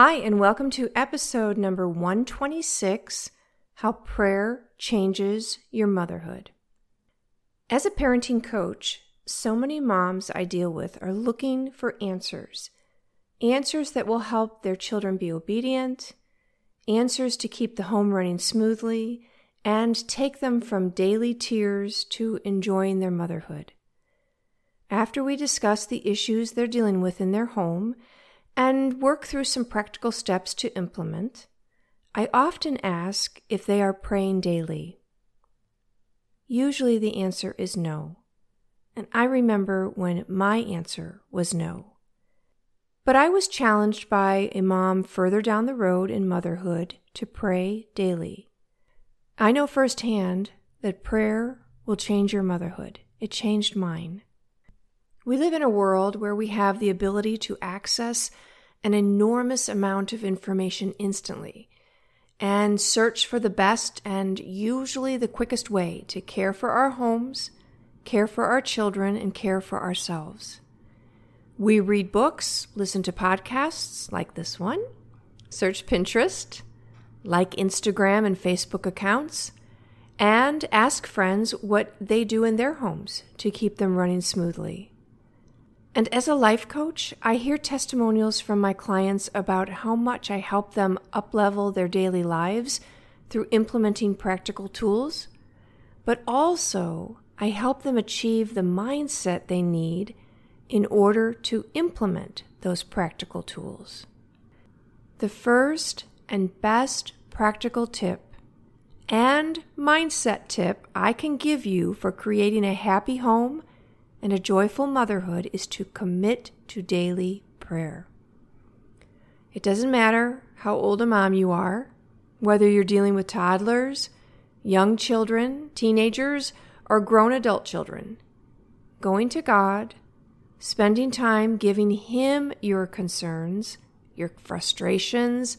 Hi, and welcome to episode number 126 How Prayer Changes Your Motherhood. As a parenting coach, so many moms I deal with are looking for answers answers that will help their children be obedient, answers to keep the home running smoothly, and take them from daily tears to enjoying their motherhood. After we discuss the issues they're dealing with in their home and work through some practical steps to implement, I often ask if they are praying daily. Usually the answer is no, and I remember when my answer was no. But I was challenged by a mom further down the road in motherhood to pray daily. I know firsthand that prayer will change your motherhood. It changed mine. We live in a world where we have the ability to access an enormous amount of information instantly and search for the best and usually the quickest way to care for our homes, care for our children, and care for ourselves. We read books, listen to podcasts like this one, search Pinterest, like Instagram and Facebook accounts, and ask friends what they do in their homes to keep them running smoothly. And as a life coach, I hear testimonials from my clients about how much I help them uplevel their daily lives through implementing practical tools, but also I help them achieve the mindset they need in order to implement those practical tools. The first and best practical tip and mindset tip I can give you for creating a happy home and a joyful motherhood is to commit to daily prayer. It doesn't matter how old a mom you are, whether you're dealing with toddlers, young children, teenagers, or grown adult children. Going to God spending time giving Him your concerns, your frustrations,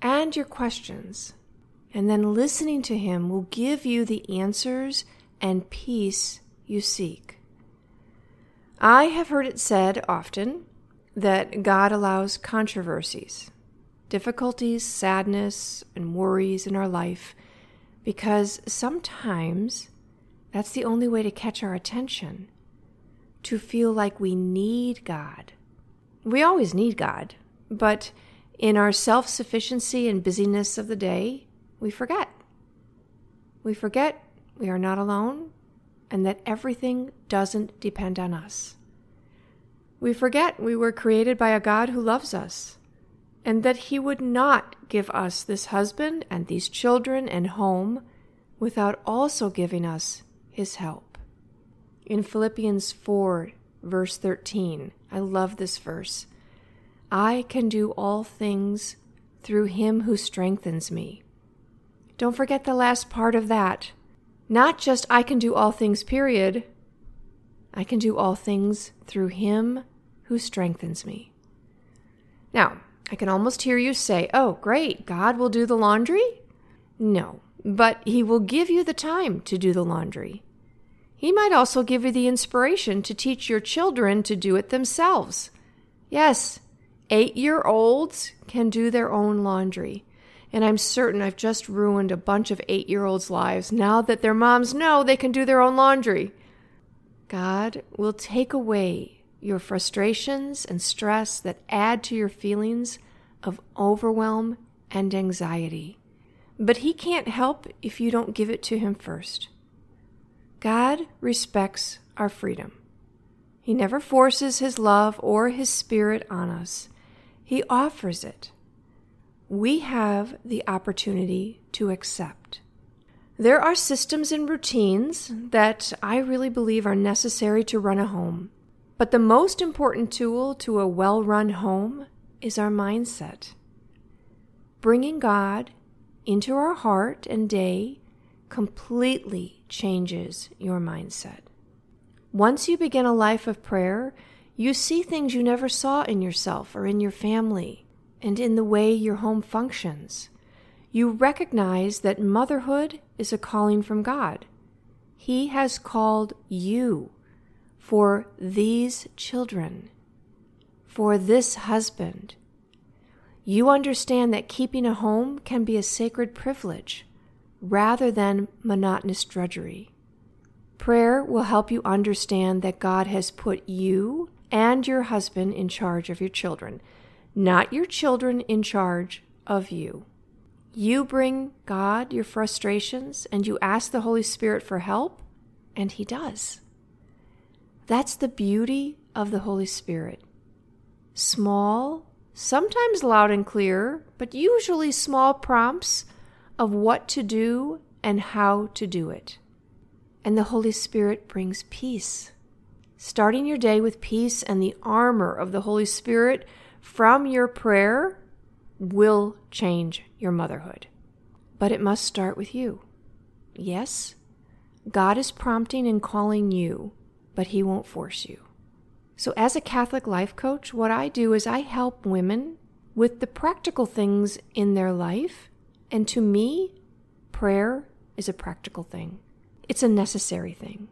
and your questions. And then listening to Him will give you the answers and peace you seek. I have heard it said often that God allows controversies, difficulties, sadness, and worries in our life because sometimes that's the only way to catch our attention to feel like we need God. We always need God, but in our self sufficiency and busyness of the day, we forget. We forget we are not alone and that everything doesn't depend on us. We forget we were created by a God who loves us and that He would not give us this husband and these children and home without also giving us His help in Philippians 4, verse 13. I love this verse. I can do all things through him who strengthens me. Don't forget the last part of that. Not just I can do all things, period. I can do all things through him who strengthens me. Now, I can almost hear you say, Oh, great, God will do the laundry? No, but He will give you the time to do the laundry. He might also give you the inspiration to teach your children to do it themselves. Yes, eight year olds can do their own laundry. And I'm certain I've just ruined a bunch of eight year olds' lives now that their moms know they can do their own laundry. God will take away your frustrations and stress that add to your feelings of overwhelm and anxiety. But He can't help if you don't give it to Him first. God respects our freedom. He never forces His love or His Spirit on us, He offers it. We have the opportunity to accept. There are systems and routines that I really believe are necessary to run a home. But the most important tool to a well run home is our mindset. bringing God into our heart and day completely changes your mindset. Once you begin a life of prayer, you see things you never saw in yourself or in your family and in the way your home functions. You recognize that motherhood is a calling from God. He has called you for these children, for this husband. You understand that keeping a home can be a sacred privilege rather than monotonous drudgery. Prayer will help you understand that God has put you and your husband in charge of your children, not your children in charge of you. You bring God your frustrations and you ask the Holy Spirit for help, and He does. That's the beauty of the Holy Spirit. Small, sometimes loud and clear, but usually small prompts of what to do and how to do it and the Holy Spirit brings peace. Starting your day with peace and the armor of the Holy Spirit from your prayer will change your motherhood. But it must start with you. Yes, God is prompting and calling you, but He won't force you. So, as a Catholic life coach, what I do is I help women with the practical things in their life. And to me, prayer is a practical thing. It's a necessary thing.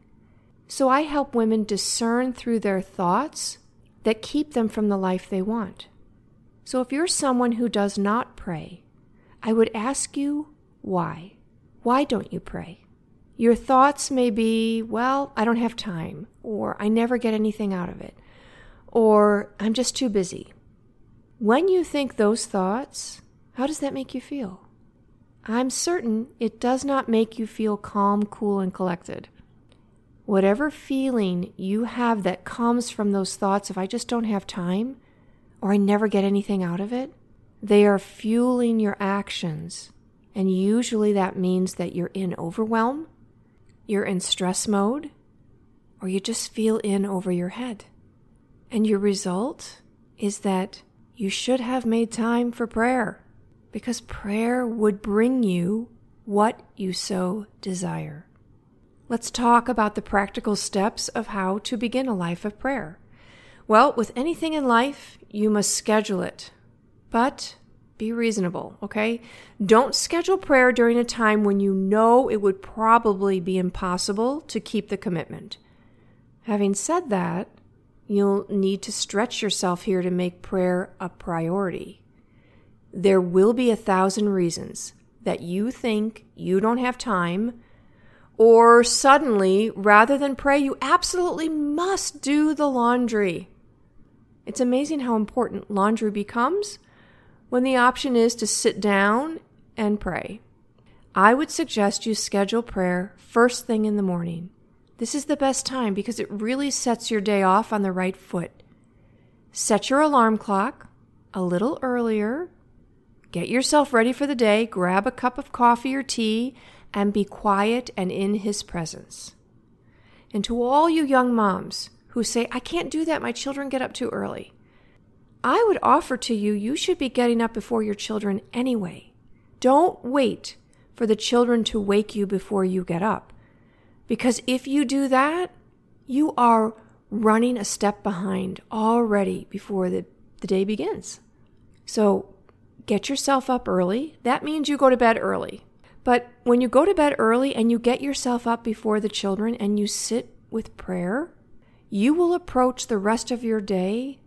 So I help women discern through their thoughts that keep them from the life they want. So if you're someone who does not pray, I would ask you why. Why don't you pray? Your thoughts may be, well, I don't have time, or I never get anything out of it, or I'm just too busy. When you think those thoughts, how does that make you feel? I'm certain it does not make you feel calm, cool, and collected. Whatever feeling you have that comes from those thoughts of, I just don't have time, or I never get anything out of it, they are fueling your actions. And usually that means that you're in overwhelm, you're in stress mode, or you just feel in over your head. And your result is that you should have made time for prayer because prayer would bring you what you so desire. Let's talk about the practical steps of how to begin a life of prayer. Well, with anything in life, you must schedule it. But be reasonable, okay? Don't schedule prayer during a time when you know it would probably be impossible to keep the commitment. Having said that, you'll need to stretch yourself here to make prayer a priority. There will be a thousand reasons that you think you don't have time, or suddenly, rather than pray, you absolutely must do the laundry. It's amazing how important laundry becomes when the option is to sit down and pray. I would suggest you schedule prayer first thing in the morning. This is the best time because it really sets your day off on the right foot. Set your alarm clock a little earlier Get yourself ready for the day, grab a cup of coffee or tea, and be quiet and in His presence. And to all you young moms who say, I can't do that, my children get up too early, I would offer to you, you should be getting up before your children anyway. Don't wait for the children to wake you before you get up. Because if you do that, you are running a step behind already before the, the day begins. So get yourself up early. That means you go to bed early. But when you go to bed early and you get yourself up before the children and you sit with prayer, you will approach the rest of your day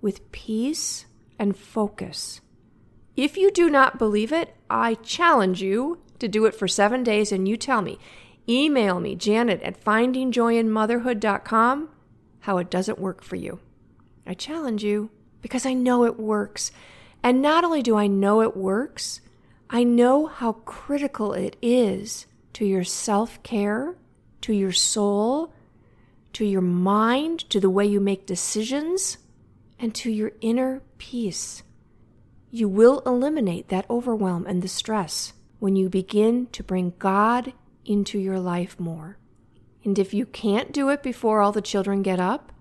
with peace and focus. If you do not believe it, I challenge you to do it for seven days and you tell me. Email me, Janet at findingjoyinmotherhood.com, how it doesn't work for you. I challenge you because I know it works. And not only do I know it works, I know how critical it is to your self care, to your soul, to your mind, to the way you make decisions, and to your inner peace. You will eliminate that overwhelm and the stress when you begin to bring God into your life more. And if you can't do it before all the children get up,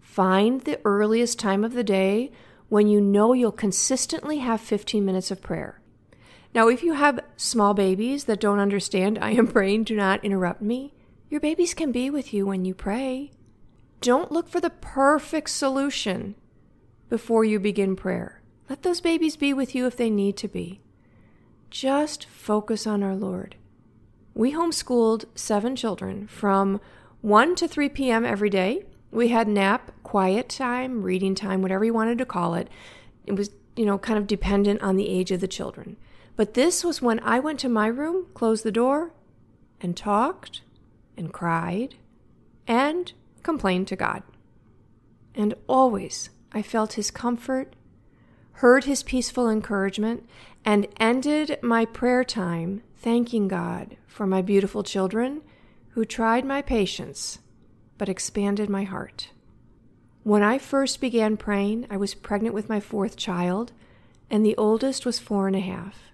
find the earliest time of the day when you know you'll consistently have 15 minutes of prayer. Now, if you have small babies that don't understand, I am praying, do not interrupt me. Your babies can be with you when you pray. Don't look for the perfect solution before you begin prayer. Let those babies be with you if they need to be. Just focus on our Lord. We homeschooled seven children from 1 to 3 p.m. every day. We had nap, quiet time, reading time, whatever you wanted to call it. It was, you know, kind of dependent on the age of the children. But this was when I went to my room, closed the door, and talked, and cried, and complained to God. And always I felt His comfort, heard His peaceful encouragement, and ended my prayer time thanking God for my beautiful children who tried my patience but expanded my heart. When I first began praying, I was pregnant with my fourth child, and the oldest was four and a half.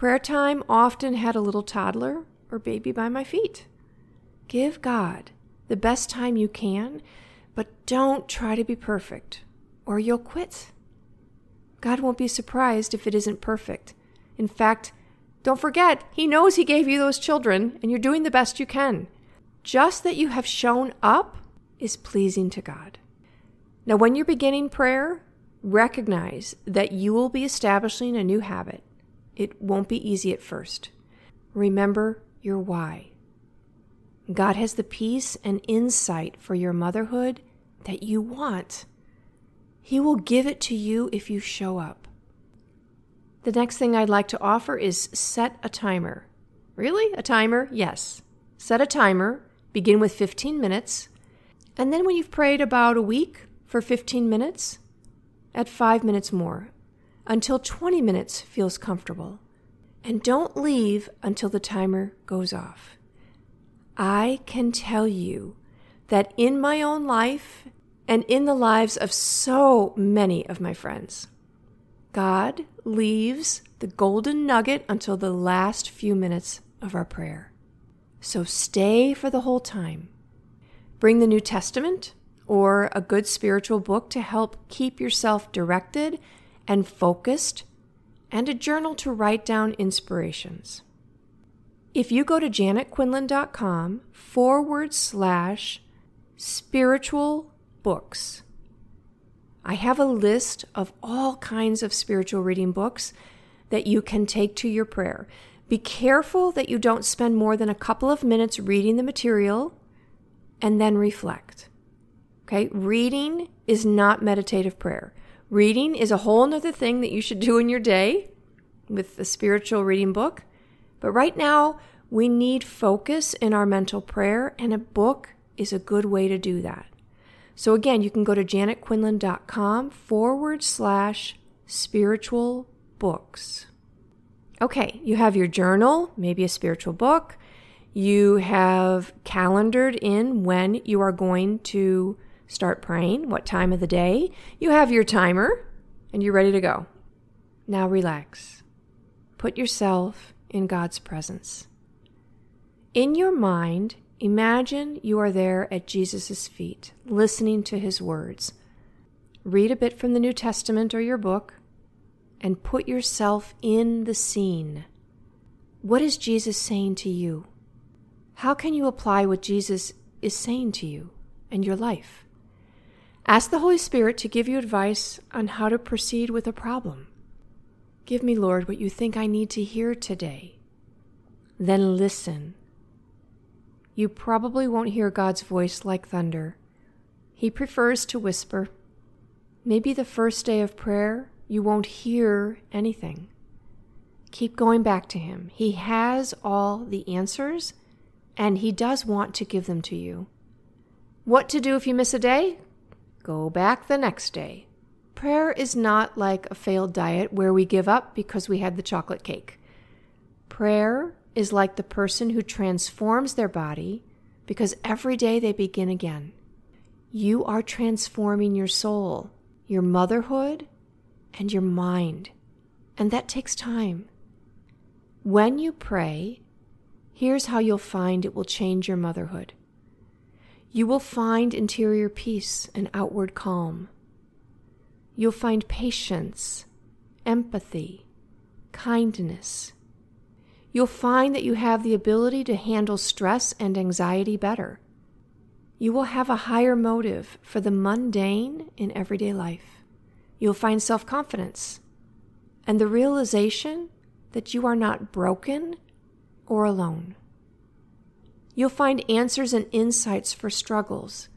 Prayer time often had a little toddler or baby by my feet. Give God the best time you can, but don't try to be perfect, or you'll quit. God won't be surprised if it isn't perfect. In fact, don't forget, He knows He gave you those children, and you're doing the best you can. Just that you have shown up is pleasing to God. Now, when you're beginning prayer, recognize that you will be establishing a new habit. It won't be easy at first. Remember your why. God has the peace and insight for your motherhood that you want. He will give it to you if you show up. The next thing I'd like to offer is set a timer. Really? A timer? Yes. Set a timer, begin with 15 minutes, and then when you've prayed about a week for 15 minutes, add 5 minutes more until 20 minutes feels comfortable. And don't leave until the timer goes off. I can tell you that in my own life and in the lives of so many of my friends, God leaves the golden nugget until the last few minutes of our prayer. So stay for the whole time. Bring the New Testament or a good spiritual book to help keep yourself directed and focused, and a journal to write down inspirations. If you go to janetquinlan.com forward slash spiritual books, I have a list of all kinds of spiritual reading books that you can take to your prayer. Be careful that you don't spend more than a couple of minutes reading the material and then reflect. Okay, reading is not meditative prayer. Reading is a whole other thing that you should do in your day with a spiritual reading book. But right now, we need focus in our mental prayer, and a book is a good way to do that. So again, you can go to janetquinlan.com forward slash spiritual books. Okay, you have your journal, maybe a spiritual book. You have calendared in when you are going to start praying, what time of the day. You have your timer, and you're ready to go. Now relax. Put yourself in God's presence. In your mind, imagine you are there at Jesus' feet, listening to his words. Read a bit from the New Testament or your book, and put yourself in the scene. What is Jesus saying to you? How can you apply what Jesus is saying to you and your life? Ask the Holy Spirit to give you advice on how to proceed with a problem. Give me, Lord, what you think I need to hear today. Then listen you probably won't hear God's voice like thunder. He prefers to whisper. Maybe the first day of prayer, you won't hear anything. Keep going back to Him. He has all the answers, and He does want to give them to you. What to do if you miss a day? Go back the next day. Prayer is not like a failed diet where we give up because we had the chocolate cake. Prayer is like the person who transforms their body because every day they begin again. You are transforming your soul, your motherhood, and your mind. And that takes time. When you pray, here's how you'll find it will change your motherhood. You will find interior peace and outward calm. You'll find patience, empathy, kindness. You'll find that you have the ability to handle stress and anxiety better. You will have a higher motive for the mundane in everyday life. You'll find self confidence and the realization that you are not broken or alone. You'll find answers and insights for struggles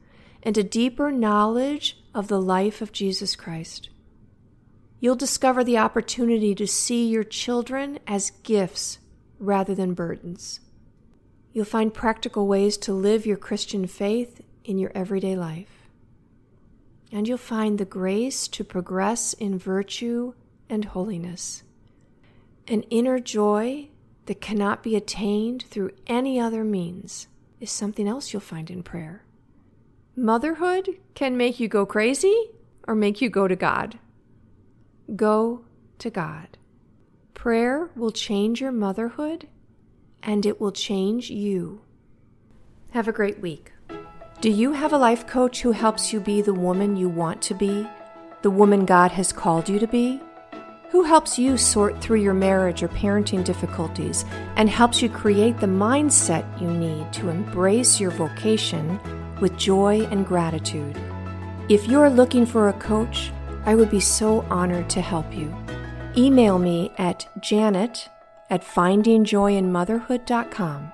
and a deeper knowledge of the life of Jesus Christ. You'll discover the opportunity to see your children as gifts rather than burdens. You'll find practical ways to live your Christian faith in your everyday life. And you'll find the grace to progress in virtue and holiness. An inner joy that cannot be attained through any other means is something else you'll find in prayer. Motherhood can make you go crazy or make you go to God. Go to God. Prayer will change your motherhood and it will change you. Have a great week. Do you have a life coach who helps you be the woman you want to be, the woman God has called you to be? Who helps you sort through your marriage or parenting difficulties and helps you create the mindset you need to embrace your vocation with joy and gratitude? If you're looking for a coach, I would be so honored to help you. Email me at janet at findingjoyinmotherhood.com.